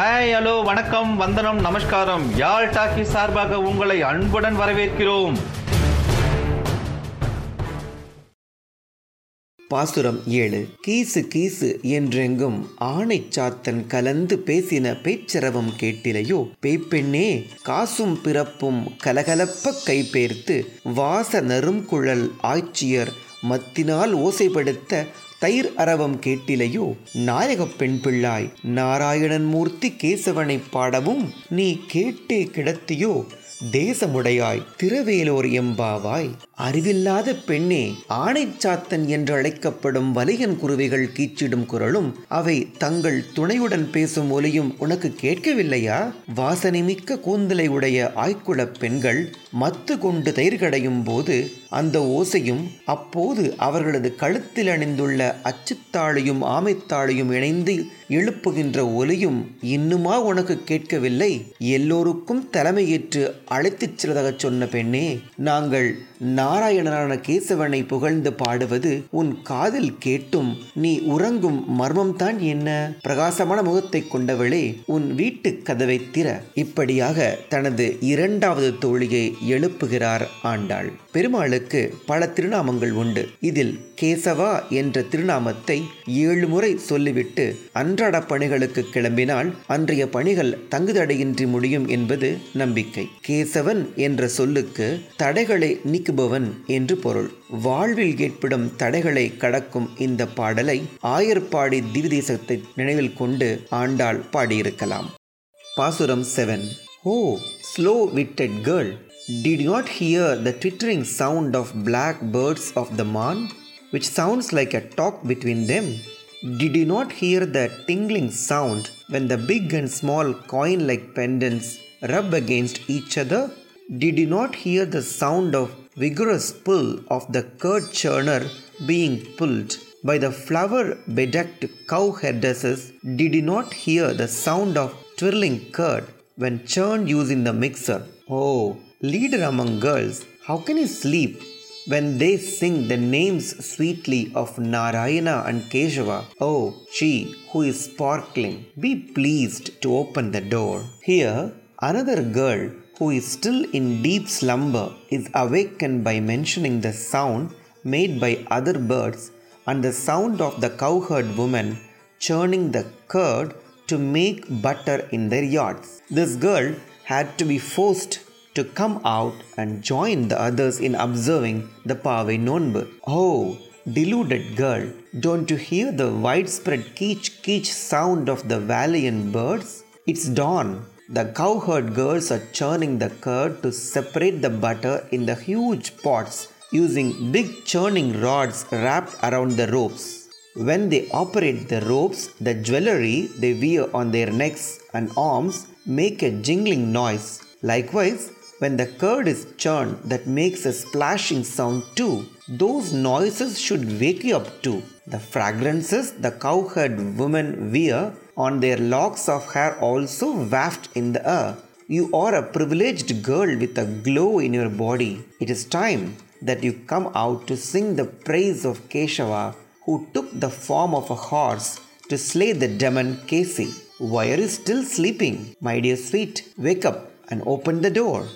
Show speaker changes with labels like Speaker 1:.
Speaker 1: Hi hello வணக்கம் வந்தனம் நமஸ்காரம். யாழ் டாக்கி சார்பாக உங்களை அன்புடன் வரவேற்கிறோம்.
Speaker 2: பாசுரம் ஏழு கீசு கீசு என்றெங்கும் ஆணை சாத்தன் கலந்து பேசின பேச்சரவம் கேட்டிலையோ பேய்ப்பெண்ணே காசும் பிறப்பும் கலகலப்ப கைபேர்த்து வாச நறுங்குழல் ஆட்சியர் மத்தினால் ஓசைப்படுத்த தயிர் அரவம் கேட்டிலையோ? நாயக பெண் பிள்ளாய் நாராயணன் மூர்த்தி கேசவனைப் பாடவும் நீ கேட்டே கிடத்தியோ? தேசமுடையாய் திருவேலூர் எம்பாவாய். அறிவில்லாத பெண்ணே ஆணைச்சாத்தன் என்று அழைக்கப்படும் வலியன் குருவிகள் கீச்சிடும் குரலும் அவை தங்கள் துணையுடன் பேசும் ஒலியும் உனக்கு கேட்கவில்லையா? வாசனை மிக்க கூந்தலை உடைய ஆய்க்குளப் பெண்கள் மத்து கொண்டு தயிர்கடையும் போது அந்த ஓசையும் அப்போது அவர்களது கழுத்தில் அணிந்துள்ள அச்சுத்தாளையும் ஆமைத்தாளையும் இணைந்து எழுப்புகின்ற ஒலியும் இன்னுமா உனக்கு கேட்கவில்லை? எல்லோருக்கும் தலைமையேற்று அழைத்துச் செல்வதாகச் சொன்ன பெண்ணே நாங்கள் நாராயணனான கேசவனை புகழ்ந்து பாடுவது உன் காதில் கேட்டும் நீ உறங்கும் மர்மம்தான் என்ன? பிரகாசமான முகத்தை கொண்டவளே உன் வீட்டு கதவை திற. இப்படியாக தனது இரண்டாவது தோழியை எழுப்புகிறார் ஆண்டாள். பெருமாளுக்கு பல திருநாமங்கள் உண்டு. இதில் கேசவா என்ற திருநாமத்தை ஏழு முறை சொல்லிவிட்டு அன்றாட பணிகளுக்கு கிளம்பினால் அன்றைய பணிகள் தங்குதடையின்றி முடியும் என்பது நம்பிக்கை. கேசவன் என்ற சொல்லுக்கு தடைகளை நீக்குபவன் என்று பொருள். வாழ்வில் ஏற்படும் தடைகளை கடக்கும் இந்த பாடலை ஆயர்பாடி திவிதேசத்தை நினைவில் கொண்டு ஆண்டாள் பாடியிருக்கலாம். பாசுரம் seven. Oh slow witted girl. Did you not hear the twittering sound of black birds of the morn, which sounds like a talk between them? Did you not hear the tingling sound when the big and small coin like pendants rub against each other? Did you not hear the sound of vigorous pull of the curd churner being pulled by the flower bedecked cow herdesses? Did you not hear the sound of twirling curd when churned using the mixer? Oh, leader among girls, how can you sleep when they sing the names sweetly of Narayana and Keshava? Oh, she who is sparkling, be pleased to open the door. Here, another girl who is still in deep slumber is awakened by mentioning the sound made by other birds and the sound of the cowherd woman churning the curd to make butter in their yards. This girl had to be forced to come out and join the others in observing the Pavai Nonbu. Oh, deluded girl, don't you hear the widespread keech keech sound of the valiant birds? It's dawn. The cowherd girls are churning the curd to separate the butter in the huge pots using big churning rods wrapped around the ropes. When they operate the ropes, the jewelry they wear on their necks and arms make a jingling noise. Likewise, when the curd is churned, that makes a splashing sound too. Those noises should wake you up too. The fragrances the cowherd women wear on their locks of hair also waft in the air. You are a privileged girl with a glow in your body. It is time that you come out to sing the praise of Keshava, who took the form of a horse to slay the demon Kesi. Why are you still sleeping? My dear sweet, wake up and open the door.